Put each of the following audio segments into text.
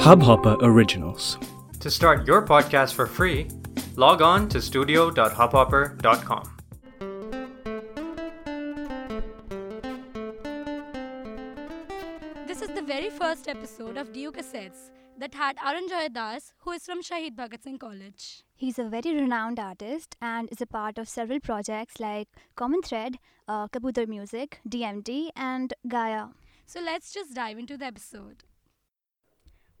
Hubhopper Originals. To start your podcast for free, log on to studio.hubhopper.com. This is the very first episode of DU Cassettes that had Aranjoy Das, who is from Shahid Bhagat Singh College. He's a very renowned artist and is a part of several projects like Common Thread, uh, Kabutar Music, DMD, and Gaia. So let's just dive into the episode.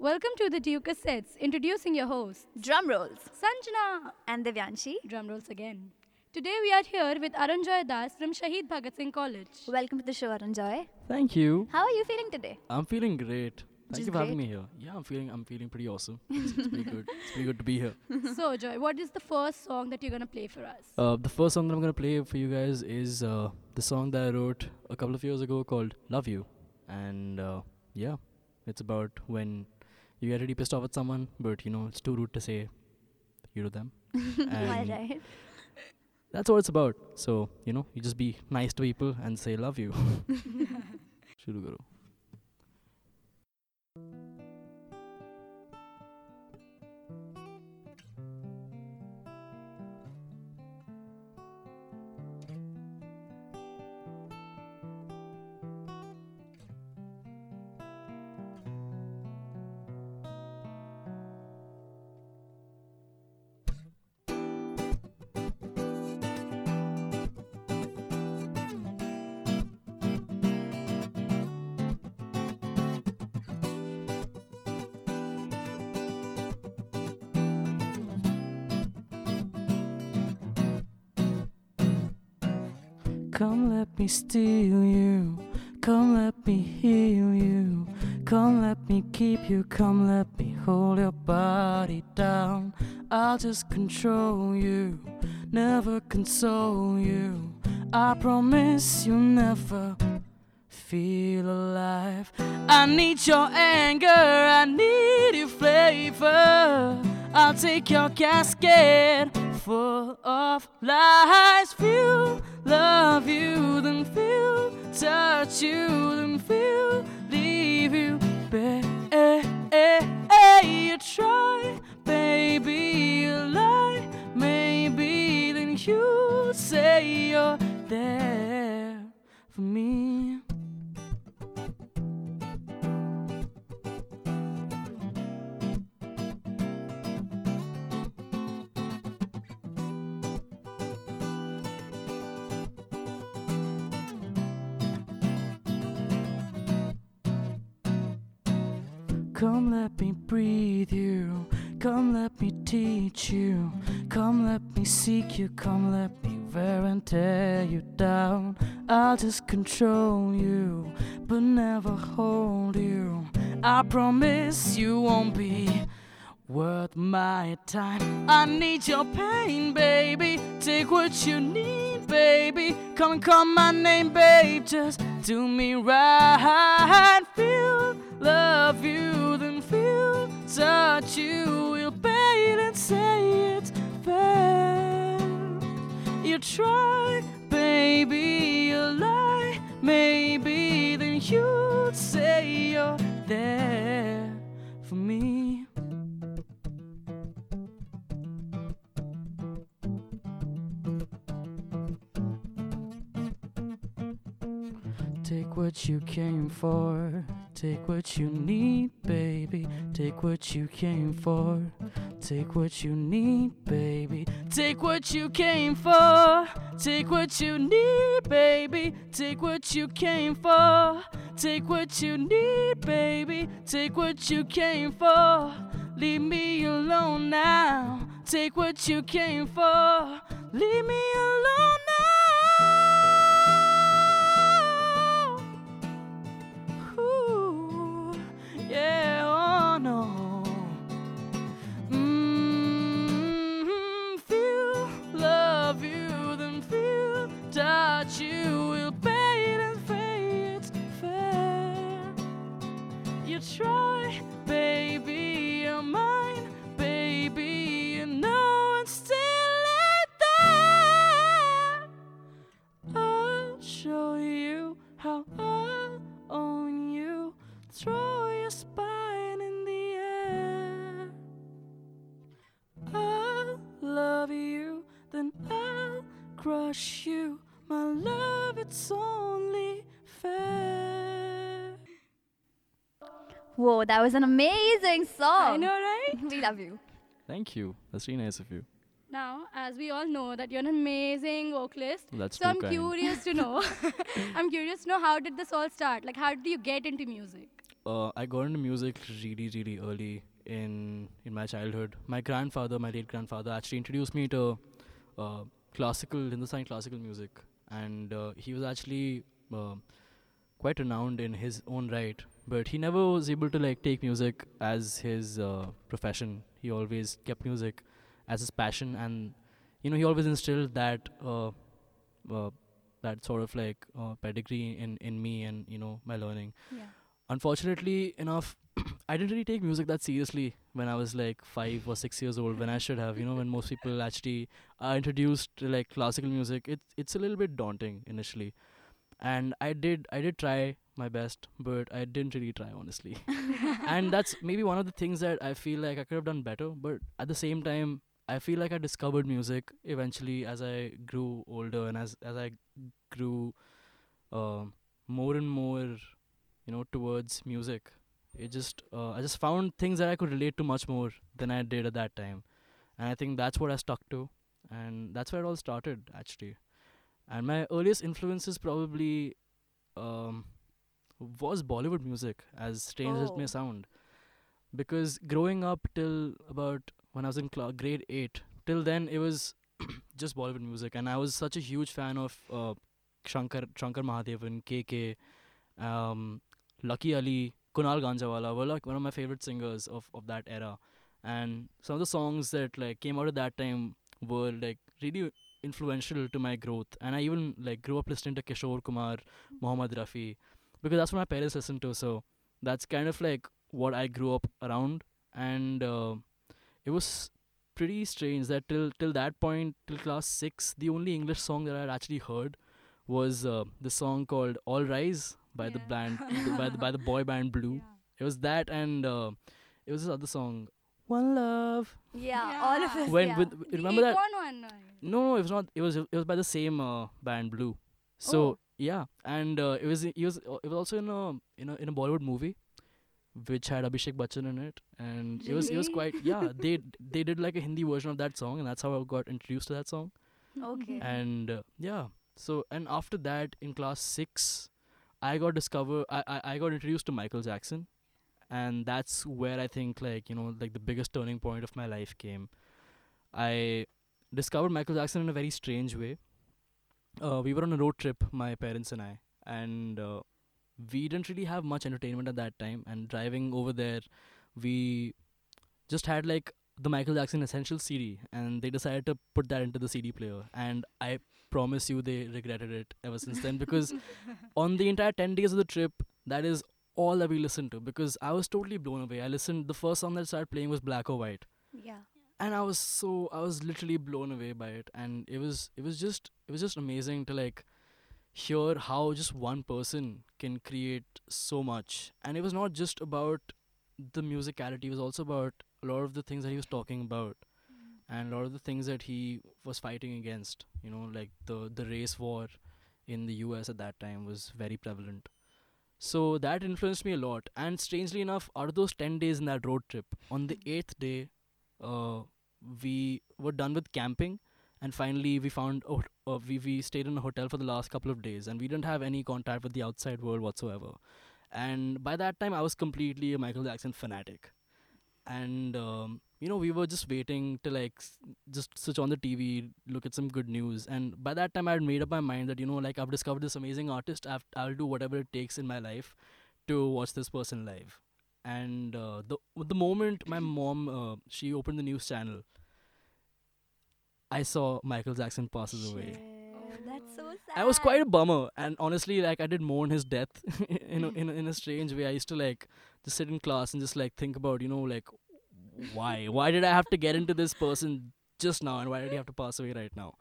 Welcome to the DU Cassettes, introducing your host, Drum rolls. Sanjana. And Devyanshi. Drum rolls again. Today we are here with Aranjoy Das from Shahid Bhagat Singh College. Welcome to the show, Aranjoy. Thank you. How are you feeling today? I'm feeling great. Thank Which you is for having me here. Yeah, I'm feeling I'm feeling pretty awesome. It's, it's pretty good. It's pretty good to be here. so, Joy, what is the first song that you're gonna play for us? Uh, the first song that I'm gonna play for you guys is uh, the song that I wrote a couple of years ago called "Love You," and uh, yeah, it's about when you get really pissed off at someone, but you know it's too rude to say you to them. All And right. That's what it's about. So you know, you just be nice to people and say "love you." शुरू करो Come let me steal you. Come let me heal you. Come let me keep you. Come let me hold your body down. I'll just control you, never console you. I promise you'll never feel alive. I need your anger, I need your flavor. I'll take your casket full of lies. Feel, love you, then feel, touch you, then feel, just control you, but never hold you. I promise you won't be worth my time. I need your pain, baby. Take what you need, baby. Come and call my name, babe. Just do me right. Feel, love you, then feel, touch you. We'll bait and say it's fair. You try, baby, you lie. Maybe then you'd say you're there for me. What you came for. Take what you need, baby. Take what you came for. Take what you need, baby. Take what you came for. Take what you need, baby. Take what you came for. Take what you need, baby. Take what you came for. Leave me alone now. Take what you came for. Leave me alone throw your spine in the air. I'll love you, then I'll crush you. My love, it's only fair. Whoa, that was an amazing song. I know, right? we love you. Thank you. That's really nice of you. Now, as we all know that you're an amazing vocalist, That's so I'm kind. curious to know. I'm curious to know how did this all start? Like, how do you get into music? Uh, I got into music really, really early in in my childhood. My grandfather, my late grandfather, actually introduced me to uh, classical Hindustani classical music, and uh, he was actually uh, quite renowned in his own right. But he never was able to like take music as his uh, profession. He always kept music as his passion, and you know he always instilled that uh, that sort of like pedigree in in me and you know my learning Yeah. Unfortunately enough i didn't really take music that seriously when i was like five or six years old when i should have you know when most people actually are introduced to like classical music it's it's a little bit daunting initially. And i did i did try my best but i didn't really try honestly. And that's maybe one of the things that i feel like i could have done better but at the same time i feel like i discovered music eventually as i grew older and as as i grew uh, more and more you know towards music. It just uh, i just found things that i could relate to much more than i did at that time. And i think that's what i stuck to. And that's where it all started actually. And my earliest influences probably um, was bollywood music as strange as it may Oh. sound. Because growing up till about when i was in cla grade 8 till then it was just bollywood music. And i was such a huge fan of uh, shankar shankar mahadevan kk um, Lucky Ali, Kunal Ganjawala were like one of my favorite singers of, of that era. And some of the songs that like came out at that time were like really influential to my growth. And I even like grew up listening to Kishore Kumar, Muhammad Rafi, because that's what my parents listened to. So that's kind of like what I grew up around. And uh, it was pretty strange that till till that point, till class six, the only English song that I had actually heard was uh, the song called All Rise by the band by the by the boy band Blue. It was that and uh, it was this other song, One Love. Yeah, all of Yeah. us. When yeah. with The remember that? Akon one. right? No, no, it was not. It was it was by the same uh, band Blue. So Oh. yeah, and uh, it was it was it was also in a in a in a Bollywood movie, which had Abhishek Bachchan in it, and it was it was quite yeah. They they did like a Hindi version of that song, and that's how I got introduced to that song. Okay. and uh, yeah so and after that in class 6 i got discover I, I i got introduced to michael jackson and that's where i think like you know like the biggest turning point of my life came i discovered michael jackson in a very strange way uh, we were on a road trip my parents and i and uh, we didn't really have much entertainment at that time and driving over there we just had like the Michael Jackson Essential CD, and they decided to put that into the CD player. And I promise you, they regretted it ever since then because on the entire 10 days of the trip, that is all that we listened to because I was totally blown away. I listened, the first song that started playing was Black or White. yeah. And I was so, I was literally blown away by it. And it was, it was just, it was just amazing to like hear how just one person can create so much. And it was not just about the musicality, it was also about a lot of the things that he was talking about and a lot of the things that he was fighting against you know like the the race war in the US at that time was very prevalent. So that influenced me a lot. And strangely enough out of those 10 days in that road trip on the 8th day uh, we were done with camping and finally we found uh, we we stayed in a hotel for the last couple of days and we didn't have any contact with the outside world whatsoever. And by that time I was completely a Michael Jackson fanatic. And um, you know we were just waiting to like s- just switch on the tv look at some good news. And by that time i had made up my mind that you know like i've discovered this amazing artist I've, i'll do whatever it takes in my life to watch this person live. And uh, the the moment my mom uh, she opened the news channel i saw michael jackson passes away. Shit, That's so sad. I was quite a bummer, and honestly, like I did mourn his death in a, in a, in a strange way. I used to like just sit in class and just like think about, you know, like why why did I have to get into this person just now, and why did he have to pass away right now?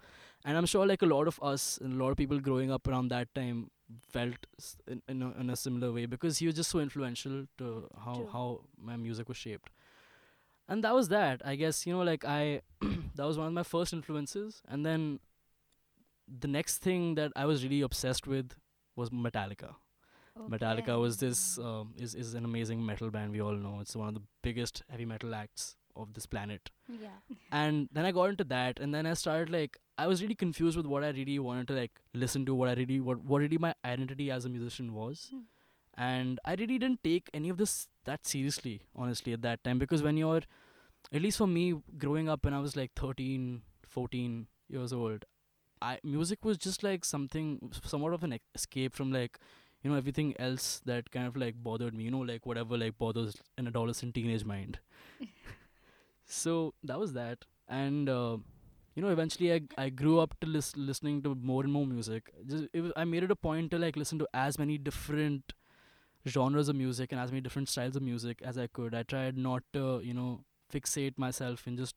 And I'm sure like a lot of us and a lot of people growing up around that time felt in in a, in a similar way because he was just so influential to how True. how my music was shaped. And that was that. I guess you know, like I that was one of my first influences, and then the next thing that I was really obsessed with was Metallica. Metallica was this um, is is an amazing metal band. We all know it's one of the biggest heavy metal acts of this planet. Yeah. And then I got into that, and then I started like I was really confused with what I really wanted to like listen to, what I really what what really my identity as a musician was. Hmm. And I really didn't take any of this that seriously, honestly, at that time because when you're at least for me growing up when I was like 13, 14 years old, I music was just like something somewhat of an escape from like you know everything else that kind of like bothered me you know like whatever like bothers an adolescent teenage mind. So that was that. And uh, you know eventually I, I grew up to lis- listening to more and more music. Just it was, i made it a point to like listen to as many different genres of music and as many different styles of music as i could. I tried not to you know fixate myself in just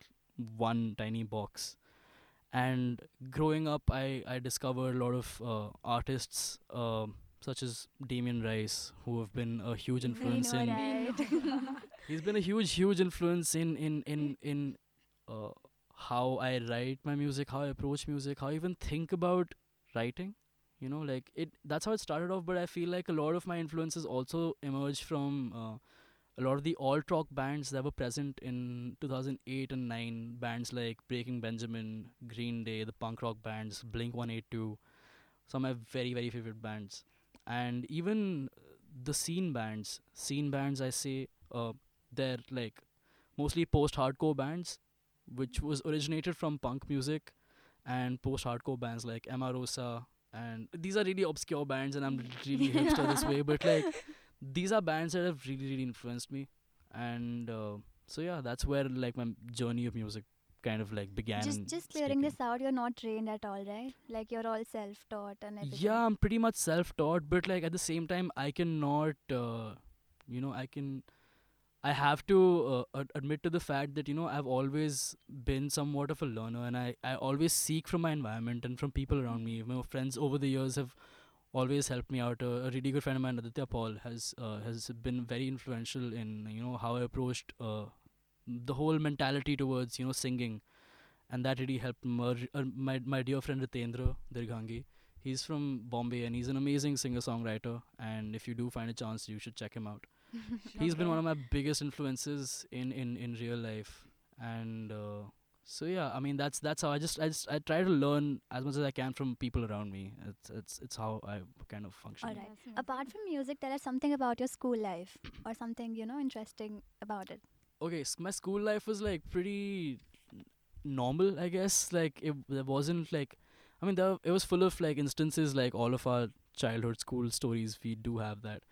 one tiny box. And growing up i i discovered a lot of uh, artists um such as Damien Rice, who have been a huge influence in. He's been a huge, huge influence in in in in uh, how I write my music, how I approach music, how I even think about writing. You know, like it. That's how it started off. But I feel like a lot of my influences also emerged from uh, a lot of the alt rock bands that were present in 2008 and 9. Bands like Breaking Benjamin, Green Day, the punk rock bands, Blink 182. Some of my very very favorite bands and even the scene bands scene bands i say uh, they're like mostly post hardcore bands which was originated from punk music and post hardcore bands like Emarosa and these are really obscure bands and I'm really hipster this way but like these are bands that have really really influenced me and uh, so yeah that's where like my journey of music kind of like began Just just clearing this out, you're not trained at all, right? Like you're all self-taught and everything. Yeah, I'm pretty much self-taught, but like at the same time, I cannot, uh, you know, I can, I have to uh, ad- admit to the fact that you know I've always been somewhat of a learner, and I I always seek from my environment and from people around me. My friends over the years have always helped me out. A, a really good friend of mine, Aditya Paul, has uh, has been very influential in you know how I approached uh, the whole mentality towards you know singing, and that really helped. Mer- uh, my my dear friend Ritendra Dirghangi, he's from Bombay and he's an amazing singer songwriter. And if you do find a chance, you should check him out. He's been one of my biggest influences in in in real life, and uh, so yeah, I mean that's that's how I just I just I try to learn as much as I can from people around me. It's it's it's how I kind of function. Alright. Apart from music, tell us something about your school life or something you know interesting about it. Okay my school life was like pretty normal i guess. Like it there wasn't like i mean there it was full of like instances like all of our childhood school stories we do have that.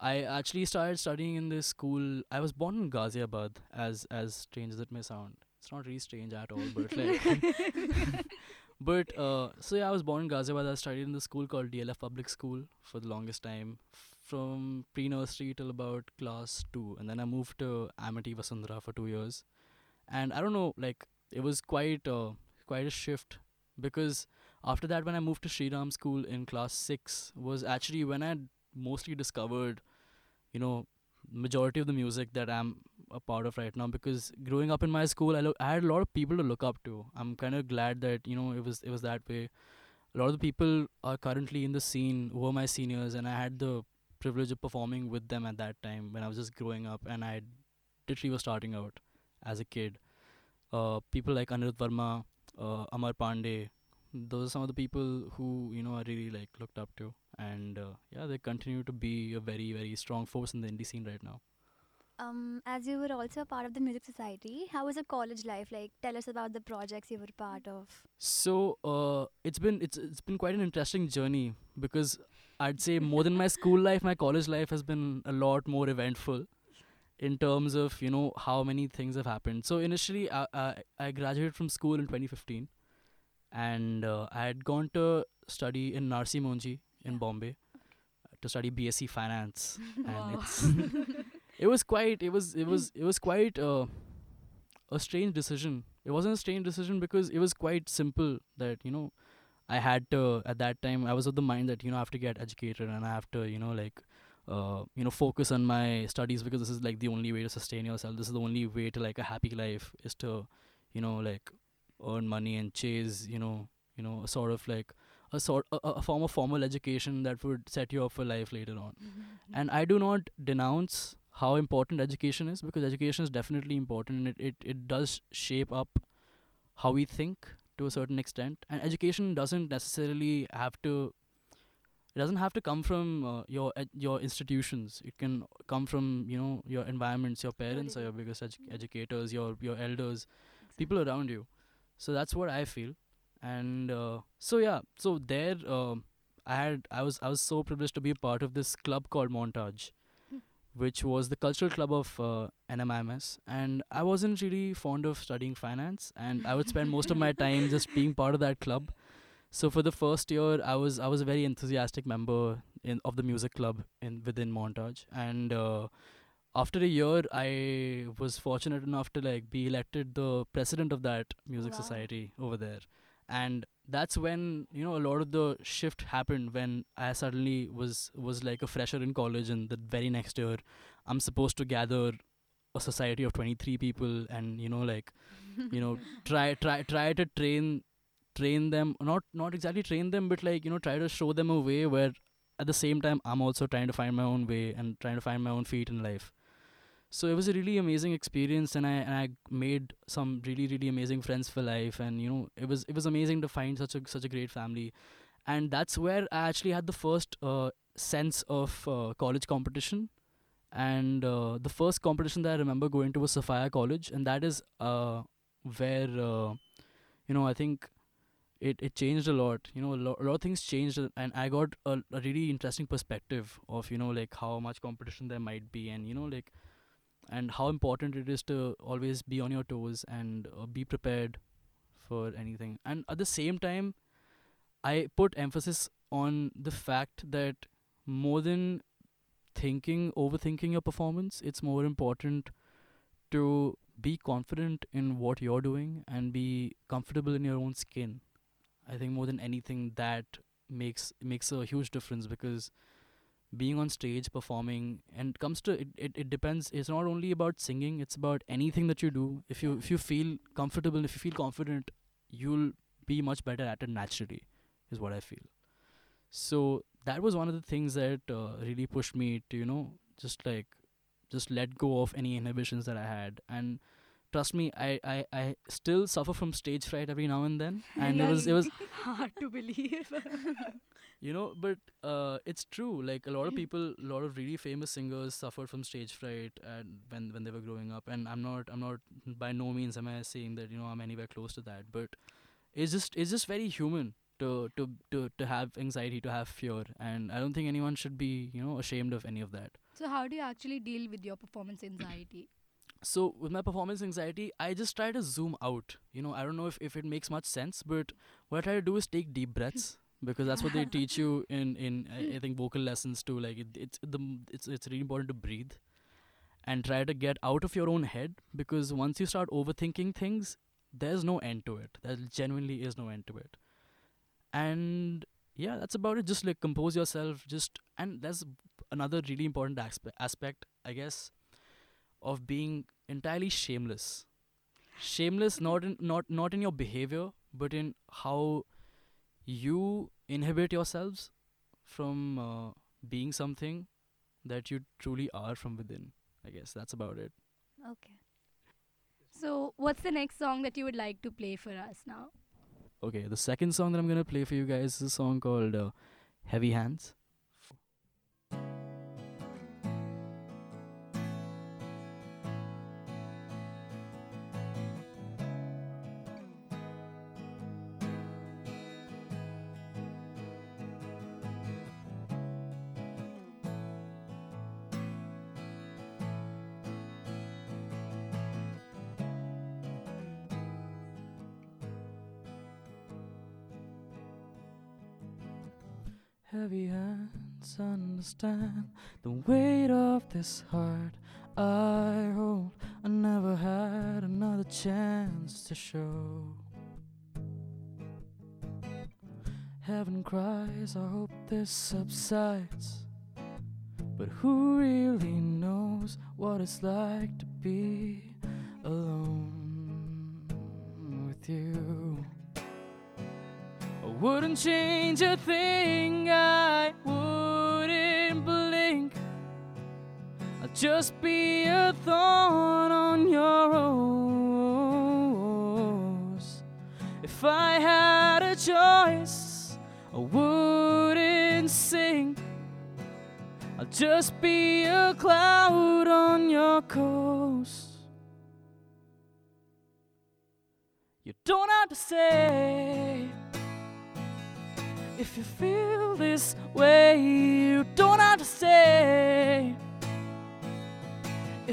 I actually started studying in this school i was born in ghaziabad as as strange as it may sound. It's not really strange at all but like but uh so yeah i was born in ghaziabad. I studied in the school called dlf public school for the longest time from pre-nursery till about class 2 and then i moved to amity vasundhara for 2 years. And i don't know like it was quite uh, quite a shift because after that when i moved to Sriram school in class 6 was actually when i mostly discovered you know majority of the music that i'm a part of right now because growing up in my school i, lo- I had a lot of people to look up to. I'm kind of glad that you know it was it was that way. A lot of the people are currently in the scene who are my seniors and i had the privilege of performing with them at that time when I was just growing up and I literally was starting out as a kid. Uh, people like Anirudh Verma, uh, Amar Pandey, those are some of the people who you know I really like looked up to, and uh, yeah, they continue to be a very very strong force in the indie scene right now. Um, as you were also a part of the music society, how was your college life? Like, tell us about the projects you were part of. So uh, it's been it's it's been quite an interesting journey because I'd say more than my school life, my college life has been a lot more eventful in terms of you know how many things have happened. So initially, I I, I graduated from school in 2015, and uh, I had gone to study in Narsee Monjee in Bombay to study BSc Finance, and it's it was quite it was it was it was quite uh, a strange decision. It wasn't a strange decision because it was quite simple that you know I had to at that time I was of the mind that you know I have to get educated and I have to you know like uh, you know focus on my studies because this is like the only way to sustain yourself. This is the only way to like a happy life is to you know like earn money and chase you know you know a sort of like a sort a, a form of formal education that would set you up for life later on. Mm-hmm. And I do not denounce how important education is because education is definitely important and it, it, it does shape up how we think to a certain extent. And education doesn't necessarily have to it doesn't have to come from uh, your ed- your institutions. It can come from you know your environments your parents are your biggest edu- educators your your elders people around you. So that's what i feel. And uh, so yeah so there um i had i was i was so privileged to be a part of this club called montage. Which was the cultural club of uh, nmims and i wasn't really fond of studying finance and i would spend most of my time just being part of that club. So for the first year i was i was a very enthusiastic member in of the music club in within montage. And uh, after a year i was fortunate enough to like be elected the president of that music Wow. society over there. And that's when you know a lot of the shift happened when i suddenly was was like a fresher in college and the very next year i'm supposed to gather a society of 23 people and you know like you know try try try to train train them not not exactly train them but like you know try to show them a way where at the same time i'm also trying to find my own way and trying to find my own feet in life so it was a really amazing experience and i and i made some really really amazing friends for life and you know it was it was amazing to find such a such a great family. And that's where i actually had the first uh, sense of uh, college competition. And uh, the first competition that i remember going to was sophia college and that is uh, where uh, you know i think it, it changed a lot. You know a, lo- a lot of things changed and i got a, a really interesting perspective of you know like how much competition there might be and you know like and how important it is to always be on your toes and uh, be prepared for anything. And at the same time i put emphasis on the fact that more than thinking overthinking your performance it's more important to be confident in what you're doing and be comfortable in your own skin. I think more than anything that makes makes a huge difference because being on stage performing and comes to it, it, it depends. It's not only about singing it's about anything that you do. If you if you feel comfortable if you feel confident you'll be much better at it naturally is what i feel. So that was one of the things that uh, really pushed me to you know just like just let go of any inhibitions that i had. And trust me i i, I still suffer from stage fright every now and then. And it was it was hard to believe. you know but uh, it's true like a lot of people a lot of really famous singers suffered from stage fright and when when they were growing up and i'm not i'm not by no means am i saying that you know i'm anywhere close to that but it's just it's just very human to to to, to have anxiety to have fear and i don't think anyone should be you know ashamed of any of that. So how do you actually deal with your performance anxiety? so with my performance anxiety i just try to zoom out you know i don't know if, if it makes much sense but what i try to do is take deep breaths because that's what they teach you in in I, I think vocal lessons too. Like it, it's the it's it's really important to breathe and try to get out of your own head because once you start overthinking things there's no end to it. There genuinely is no end to it. And yeah that's about it. Just like compose yourself. Just and that's another really important aspe- aspect i guess of being entirely shameless. Shameless mm-hmm. not in not not in your behavior but in how you inhibit yourselves from uh, being something that you truly are from within i guess that's about it Okay. So what's the next song that you would like to play for us now? okay the second song that i'm gonna play for you guys is a song called uh, heavy hands understand the weight of this heart I hold. I never had another chance to show. Heaven cries, I hope this subsides. But who really knows what it's like to be alone with you? I wouldn't change a thing, I just be a thorn on your rose. If I had a choice, I wouldn't sing. I'll just be a cloud on your coast. You don't have to say if you feel this way. You don't have to say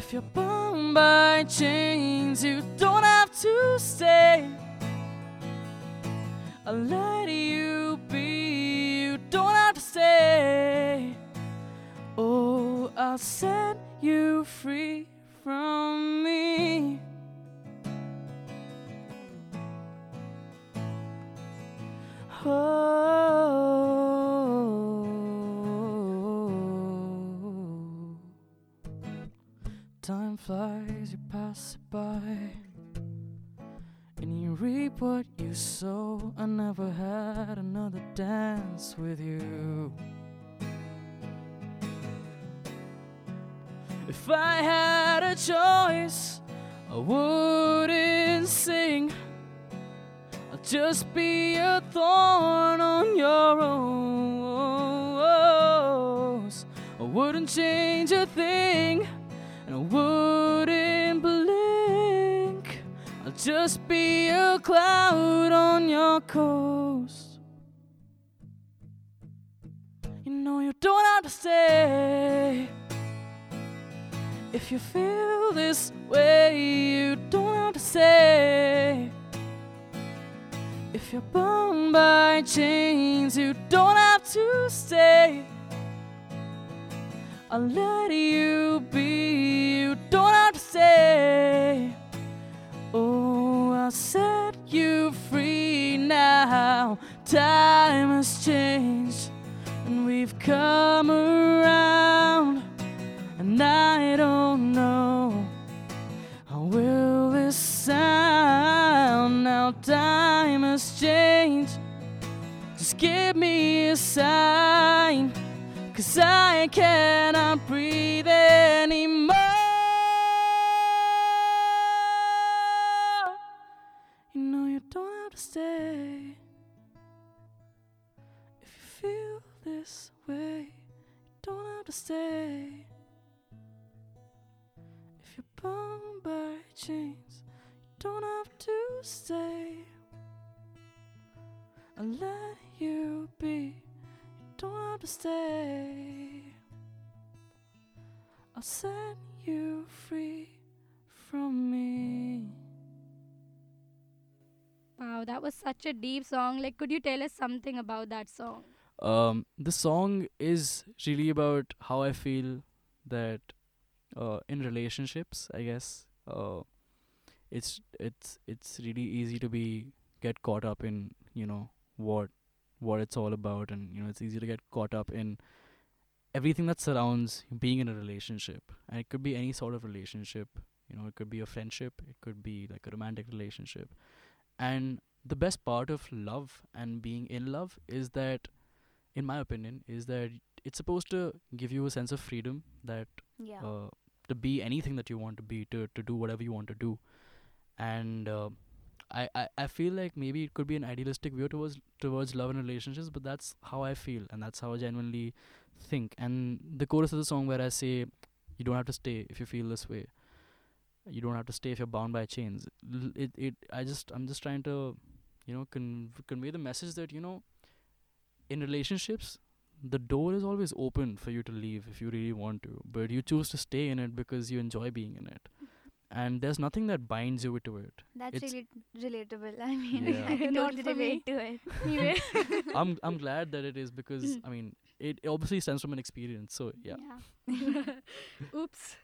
if you're bound by chains. You don't have to stay. I'll let you be. You don't have to stay. Oh, I'll set you free from me. Oh. Flies, you pass it by, and you reap what you sow. I never had another dance with you. If I had a choice, I wouldn't sing. I'd just be a thorn on your rose. I wouldn't change a thing, and I wouldn't just be a cloud on your coast. You know you don't have to stay. If you feel this way, you don't have to say. If you're bound by chains, you don't have to stay. I'll let you be, you don't have to stay. Oh, I'll set you free now. Time has changed, and we've come around. And I don't know how will this sound now. Time has changed. Just give me a sign, cause I cannot breathe such a deep song. Like, could you tell us something about that song? um the song is really about how i feel that uh in relationships i guess uh it's it's it's really easy to be get caught up in you know what what it's all about and you know it's easy to get caught up in everything that surrounds being in a relationship and it could be any sort of relationship you know it could be a friendship it could be like a romantic relationship and the best part of love and being in love is that in my opinion is that it's supposed to give you a sense of freedom that Yeah. uh, to be anything that you want to be to to do whatever you want to do. And uh, I, I I feel like maybe it could be an idealistic view towards towards love and relationships but that's how I feel and that's how I genuinely think. And the chorus of the song where I say you don't have to stay if you feel this way. You don't have to stay if you're bound by chains. L- it it I just I'm just trying to you know con- convey the message that you know in relationships the door is always open for you to leave if you really want to but you choose to stay in it because you enjoy being in it and there's nothing that binds you to it That's it's- really relatable. I mean, Yeah. I can Not totally for relate to it. i'm i'm glad that it is because i mean it obviously stems from an experience so yeah Oops.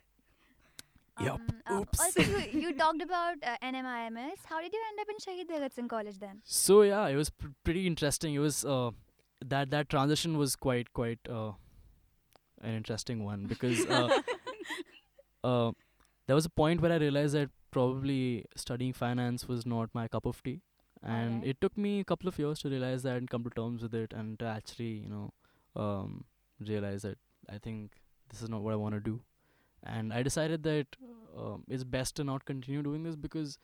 Yup, Um, uh, oops. Also, you, you talked about uh, NMIMS. How did you end up in Shahid Bhagat Singh College then? so yeah it was pr- pretty interesting it was uh that that transition was quite quite uh an interesting one because uh, uh there was a point where i realized that probably studying finance was not my cup of tea and Alright. it took me a couple of years to realize that and come to terms with it and to actually you know um, realize that I think this is not what I want to do and I decided that um, it's best to not continue doing this because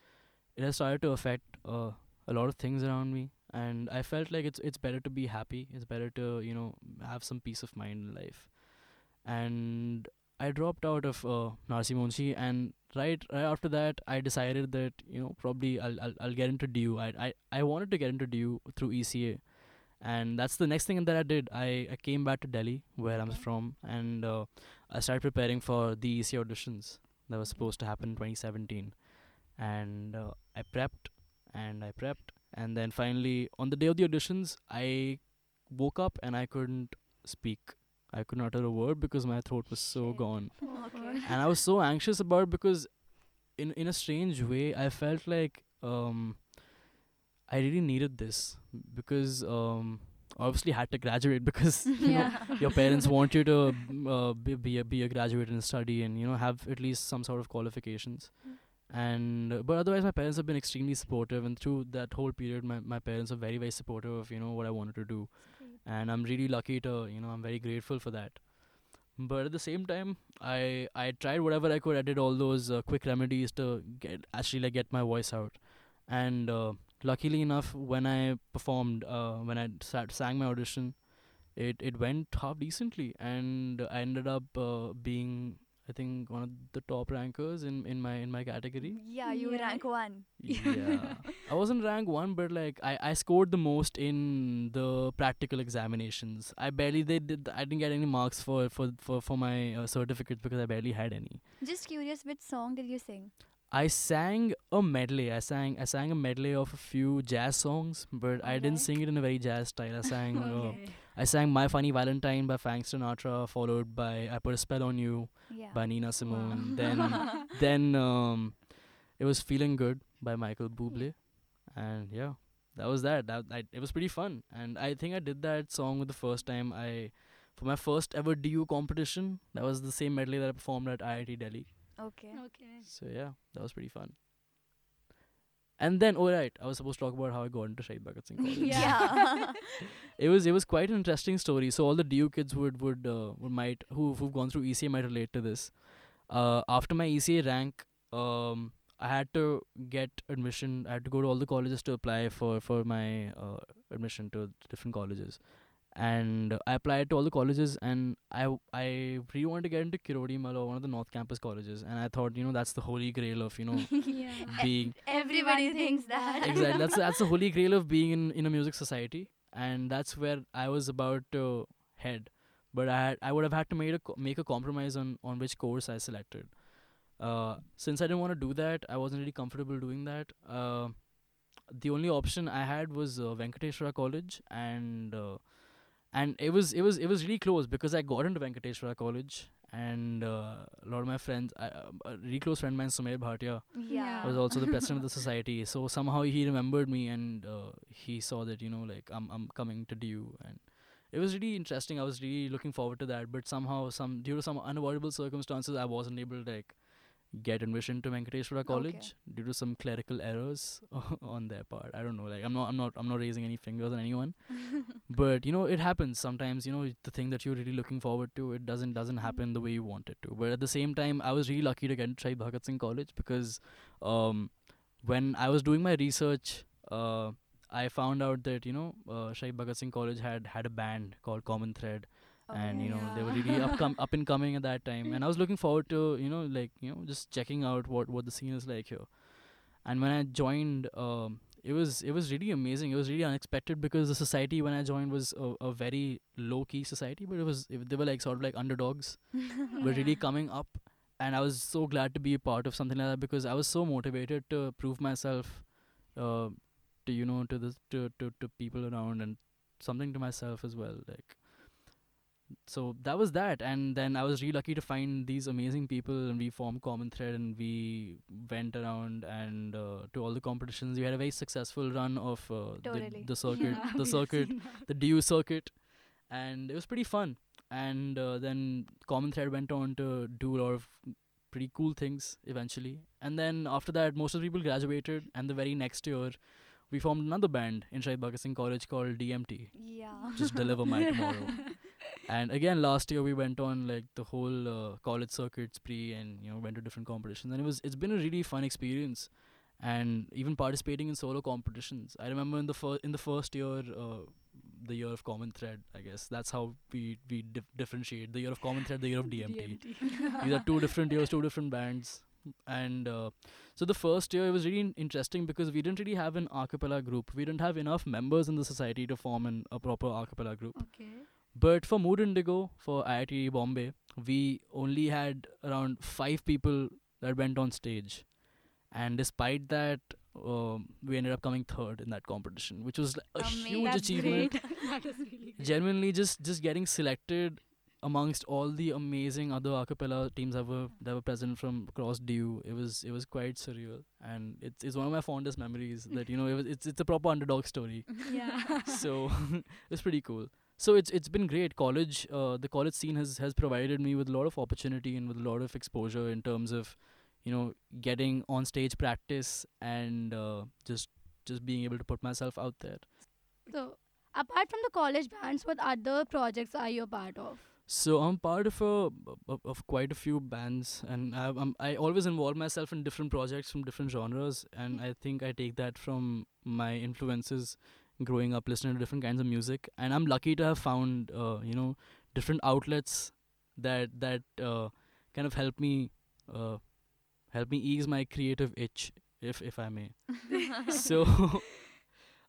it has started to affect uh, a lot of things around me. And I felt like it's it's better to be happy. It's better to you know have some peace of mind in life. And I dropped out of uh, Narsee Monjee and right right after that I decided that you know probably I'll I'll, I'll get into DU I, I I wanted to get into DU through ECA and that's the next thing that I did. I, I came back to Delhi where I'm from. And uh, I started preparing for the EC auditions that was supposed to happen in 2017 and uh, I prepped and I prepped and then finally on the day of the auditions I woke up and I couldn't speak I could not utter a word because my throat was so Shit. gone Okay. and I was so anxious about it because in in a strange way I felt like um I really needed this because um obviously had to graduate because you know your parents want you to uh, be be a, be a graduate and study and you know have at least some sort of qualifications and uh, but otherwise my parents have been extremely supportive and through that whole period my, my parents are very very supportive of you know what I wanted to do and I'm really lucky to you know I'm very grateful for that. But at the same time, I I tried whatever I could. I did all those uh, quick remedies to get actually like get my voice out, and uh, luckily enough, when I performed, uh, when I sat, sang my audition, it it went half decently, and I ended up uh, being I think one of the top rankers in in my in my category. Yeah, you were rank one. Yeah. I wasn't rank one, but like I, I scored the most in the practical examinations. I barely they did. I didn't get any marks for for for for my uh, certificate because I barely had any. Just curious, which song did you sing? I sang a medley. I sang I sang a medley of a few jazz songs, but I didn't sing it in a very jazz style. I sang uh, I sang My Funny Valentine by Frank Sinatra, followed by I Put a Spell on You Yeah. by Nina Simone. Wow. Then then um, it was Feeling Good by Michael Bublé, and yeah, that was that. That I, it was pretty fun, and I think I did that song with the first time I, for my first ever DU competition. That was the same medley that I performed at IIT Delhi. Okay. Okay. So yeah, that was pretty fun. And then, oh right, I was supposed to talk about how I got into Shahid Bhagat Singh College. Yeah. it was it was quite an interesting story. So all the DU kids would would uh, would might who who've gone through ECA might relate to this. Uh, after my ECA rank, um, I had to get admission. I had to go to all the colleges to apply for for my uh, admission to different colleges, and I applied to all the colleges. And I I really wanted to get into Kirodi Malo, one of the North Campus colleges, and I thought you know that's the holy grail of you know yeah. being Everybody thinks that. exactly that's that's the holy grail of being in in a music society and that's where i was about to head but i had, i would have had to make a co- make a compromise on on which course i selected uh since i didn't want to do that i wasn't really comfortable doing that uh the only option i had was uh, venkateshwara college and uh, and it was it was it was really close because i got into venkateshwara college and uh, a lot of my friends I, uh, a really close friend of mine Sumer Bhatia Yeah. was also the president of the society. So somehow he remembered me and uh, he saw that you know like I'm I'm coming to DU and it was really interesting. I was really looking forward to that, but somehow some due to some unavoidable circumstances, I wasn't able to like get admission to Venkateshwara College due to some clerical errors on their part. I don't know. Like I'm not I'm not I'm not raising any fingers on anyone, but you know it happens sometimes. You know the thing that you're really looking forward to it doesn't doesn't happen the way you want it to. But at the same time, I was really lucky to get into Shahid Bhagat Singh College because um, when I was doing my research, uh, I found out that you know uh, Shahid Bhagat Singh College had had a band called Common Thread, and you know they were really up com- up and coming at that time, and I was looking forward to you know like you know just checking out what what the scene is like here. And when I joined, um, it was it was really amazing. It was really unexpected because the society when I joined was a, a very low key society, but it was it, they were like sort of like underdogs were really coming up. And i was so glad to be a part of something like that because i was so motivated to prove myself uh, to you know to the to, to to people around and something to myself as well like so that was that and then i was really lucky to find these amazing people and we formed common thread and we went around and uh, to all the competitions we had a very successful run of uh, Totally. the, the circuit Yeah, the circuit the DU circuit, and it was pretty fun. And uh, then Common Thread went on to do a lot of pretty cool things eventually. And then after that, most of the people graduated, and the very next year, we formed another band in Shahid Bhagat Singh College called DMT. Yeah. Just deliver my tomorrow. And again, last year we went on like the whole uh, college circuit spree, and you know went to different competitions, and it was it's been a really fun experience. And even participating in solo competitions. I remember in the first in the first year, uh, the year of Common Thread. I guess that's how we we dif- differentiate the year of Common Thread, the year of DMT. These are two different years, two different bands. And uh, so the first year it was really in- interesting because we didn't really have an a cappella group. We didn't have enough members in the society to form an, a proper a cappella group. Okay. But for Mood Indigo, for IIT Bombay, we only had around five people that went on stage. And despite that, um, we ended up coming third in that competition, which was a Amazing. huge That's achievement. that is really great. Genuinely, just just getting selected amongst all the amazing other a cappella teams that were that were present from across DU, it was it was quite surreal, and it's it's one of my fondest memories. that you know, it was, it's it's a proper underdog story yeah. so it's pretty cool so it's it's been great. College uh, the college scene has has provided me with a lot of opportunity and with a lot of exposure in terms of you know getting on stage practice and uh, just just being able to put myself out there. So, apart from the college bands, what other projects are you a part of? so i'm part of a of, of quite a few bands and I, I'm, I always involve myself in different projects from different genres and i think i take that from my influences growing up listening to different kinds of music. And i'm lucky to have found uh, you know different outlets that that uh, kind of help me uh, help me ease my creative itch if if i may. So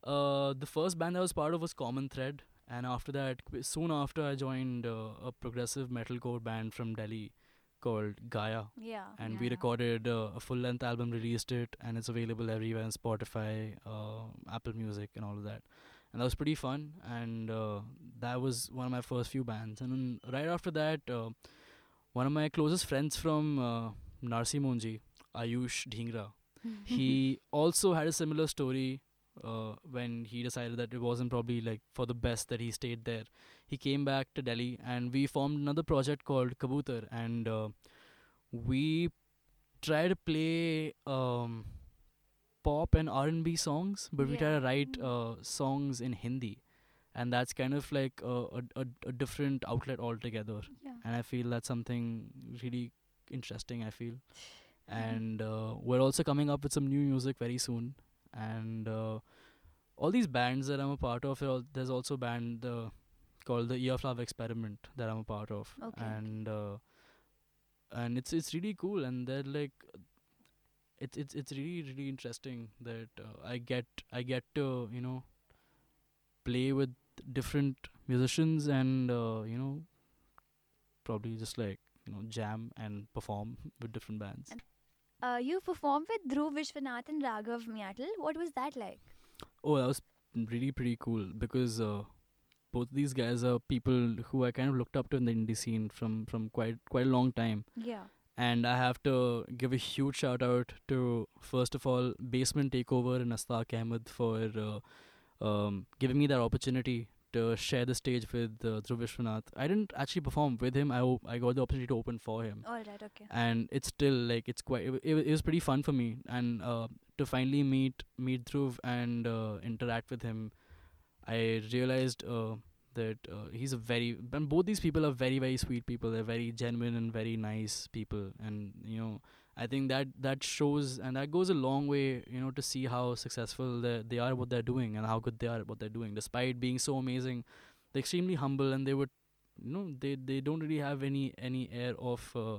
uh, the first band I was part of was Common Thread, and after that, qu- soon after, I joined uh, a progressive metalcore band from Delhi called Gaia, Yeah. and we recorded uh, a full length album, released it, and it's available everywhere on Spotify, uh, Apple Music, and all of that. And that was pretty fun, and uh, that was one of my first few bands. And then right after that, uh, one of my closest friends from uh, Narsee Monjee, Ayush Dhingra, he also had a similar story uh, when he decided that it wasn't probably like for the best that he stayed there. He came back to Delhi and we formed another project called Kabutar and uh, we tried to play um, pop and R&B songs, but we try to write uh, songs in Hindi. And that's kind of like a, a, a, a different outlet altogether Yeah. and I feel that's something really interesting. I feel, and uh, we're also coming up with some new music very soon. And uh, all these bands that I'm a part of, there's also a band uh, called the Earflower Experiment that I'm a part of, Okay. and uh, and it's it's really cool. And they're like, it's it's it's really really interesting that uh, I get I get to you know play with different musicians and uh, you know probably just like you know jam and perform with different bands And- Uh, you performed with Dhruv Vishwanath and Raghav Meattle. What was that like? oh that was really pretty cool because uh, both these guys are people who I kind of looked up to in the indie scene from from quite quite a long time Yeah. and I have to give a huge shout out to first of all Basement Takeover and Astaq Ahmed for uh, um, giving me that opportunity to share the stage with uh, Dhruv Vishwanath. I didn't actually perform with him. I I got the opportunity to open for him, All right. Okay. and it's still like it's quite. It, it, it was pretty fun for me, and uh, to finally meet meet Dhruv and uh, interact with him, I realized uh, that uh, he's a very. And both these people are very very sweet people. They're very genuine and very nice people, and you know. I think that that shows and that goes a long way, you know, to see how successful they they are at what they're doing and how good they are at what they're doing, despite being so amazing. They're extremely humble and they would, you know, they they don't really have any any air of uh,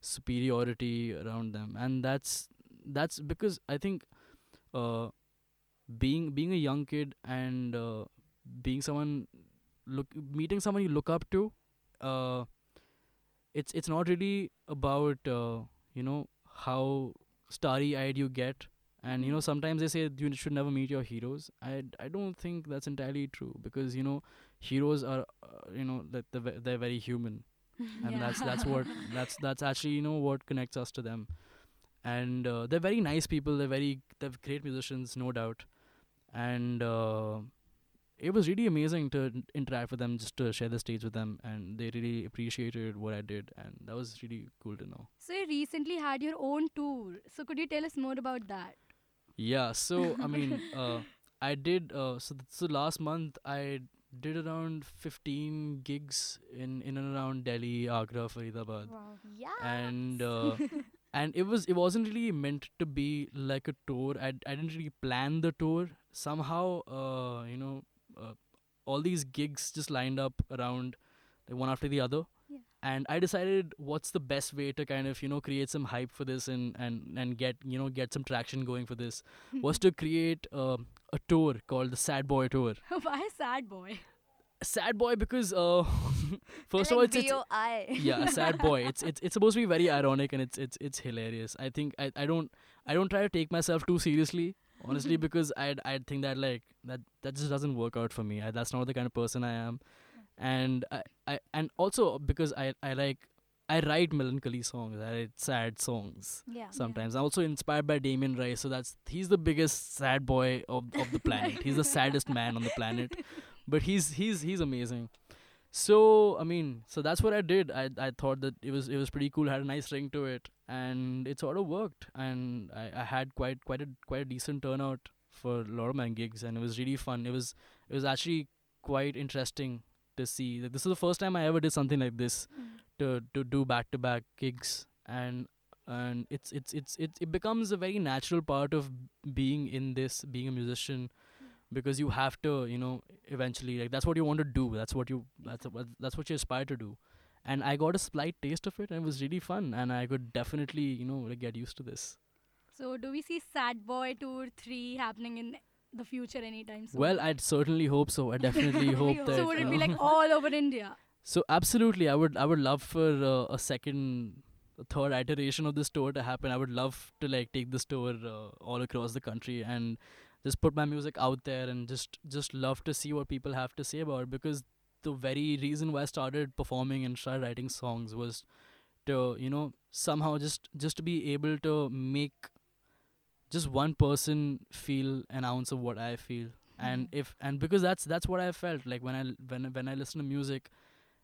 superiority around them, and that's that's because I think, uh, being being a young kid and uh, being someone look meeting someone you look up to, uh, it's it's not really about uh, you know how starry eyed you get. And you know sometimes they say you should never meet your heroes. I i don't think that's entirely true because you know heroes are uh, you know that they're, they're very human. And that's that's what that's that's actually you know what connects us to them. And uh, they're very nice people. They're very they're great musicians no doubt. And uh, it was really amazing to n- interact with them just to share the stage with them and they really appreciated what i did and that was really cool to know So, you recently had your own tour. So, could you tell us more about that? Yeah, so I mean, uh, I did. Uh, so th- so last month I did around 15 gigs in in and around Delhi, Agra, Faridabad, Wow. Yeah. and uh, and it was it wasn't really meant to be like a tour. I I didn't really plan the tour. Somehow, uh, you know, uh, all these gigs just lined up around like one after the other. Yeah. And I decided what's the best way to kind of you know create some hype for this and and and get you know get some traction going for this was to create uh, a tour called the Sad Boy Tour. Why sad boy? Sad Boy because uh, first of all like it's, it's yeah a sad boy it's it's it's supposed to be very ironic and it's it's it's hilarious i think i i don't i don't try to take myself too seriously honestly because i'd i'd think that like that that just doesn't work out for me. I, that's not the kind of person i am. And I, I and also because i i like i write melancholy songs. I write sad songs Yeah. sometimes. I'm also inspired by damien rice so that's he's the biggest sad boy of of the planet. He's the saddest man on the planet. But he's he's he's amazing so I mean, so that's what I did. I I thought that it was it was pretty cool. Had a nice ring to it, and it sort of worked. And I, I had quite quite a quite a decent turnout for a lot of my gigs, and it was really fun. It was it was actually quite interesting to see. Like, this is the first time I ever did something like this Mm. to to do back to back gigs, and and it's it's it's it it becomes a very natural part of being in this being a musician because you have to you know eventually like that's what you want to do. That's what you that's what that's what you aspire to do. And i got a slight taste of it and it was really fun. And i could definitely you know like, get used to this. So do we see Sad Boy Tour 3 happening in the future anytime soon? well i'd certainly hope so. I definitely hope hope that so would it be like all over India? so absolutely. I would i would love for uh, a second a third iteration of this tour to happen. I would love to like take this tour uh, all across the country and just put my music out there and just just love to see what people have to say about it because the very reason why i started performing and started writing songs was to you know somehow just just to be able to make just one person feel an ounce of what i feel. Mm-hmm. And if and because that's that's what i felt. Like when i when when i listen to music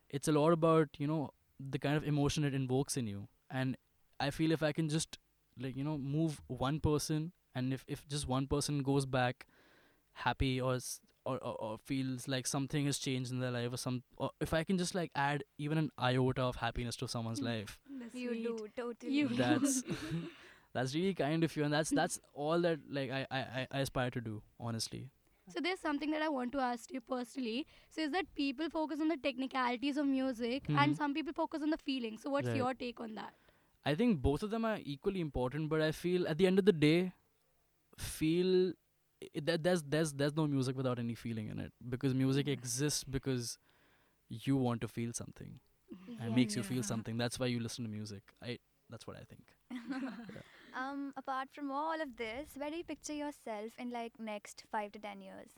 it's a lot about you know the kind of emotion it invokes in you. And i feel if i can just like you know move one person and if if just one person goes back happy or or, or, or feels like something has changed in their life or some or if i can just like add even an iota of happiness to someone's life That's You sweet. do, totally. You- that's that's really kind of you and that's that's all that like I, I I- I aspire to do honestly So there's something that I want to ask you personally. So is that people focus on the technicalities of music Mhm. and some people focus on the feeling. So what's Right. your take on that? I think both of them are equally important, but I feel at the end of the day, feel i- that there's there's there's no music without any feeling in it because music exists because you want to feel something and makes you feel something. That's why you listen to music. I that's what I think. Um, apart from all of this, where do you picture yourself in like next five to ten years?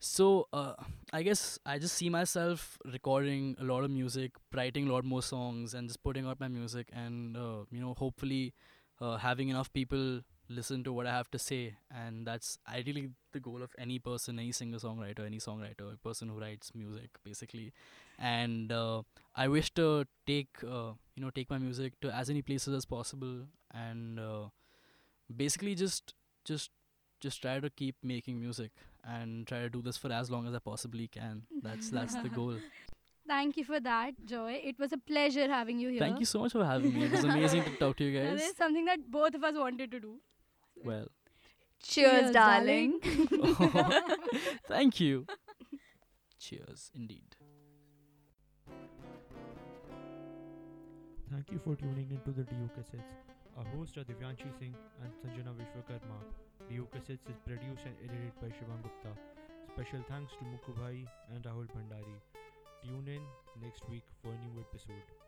So uh, I guess I just see myself recording a lot of music, writing a lot more songs, and just putting out my music, and uh, you know, hopefully, uh, having enough people listen to what I have to say, and that's ideally the goal of any person, any singer songwriter, any songwriter, a person who writes music, basically. And uh, I wish to take uh, you know take my music to as many places as possible, and uh, basically just just just try to keep making music and try to do this for as long as I possibly can. That's that's the goal. Thank you for that, Joy. It was a pleasure having you here. Thank you so much for having me. It was amazing to talk to you guys. is something that both of us wanted to do. Well, Cheers, darling. thank you. Cheers, indeed. Thank you for tuning into the DU Cassettes. Our hosts are Divyanshi Singh and Sanjana Vishwakarma. DU Cassettes is produced and edited by Shivam Gupta. Special thanks to Mukku Bhai and Rahul Bhandari. Tune in next week for a new episode.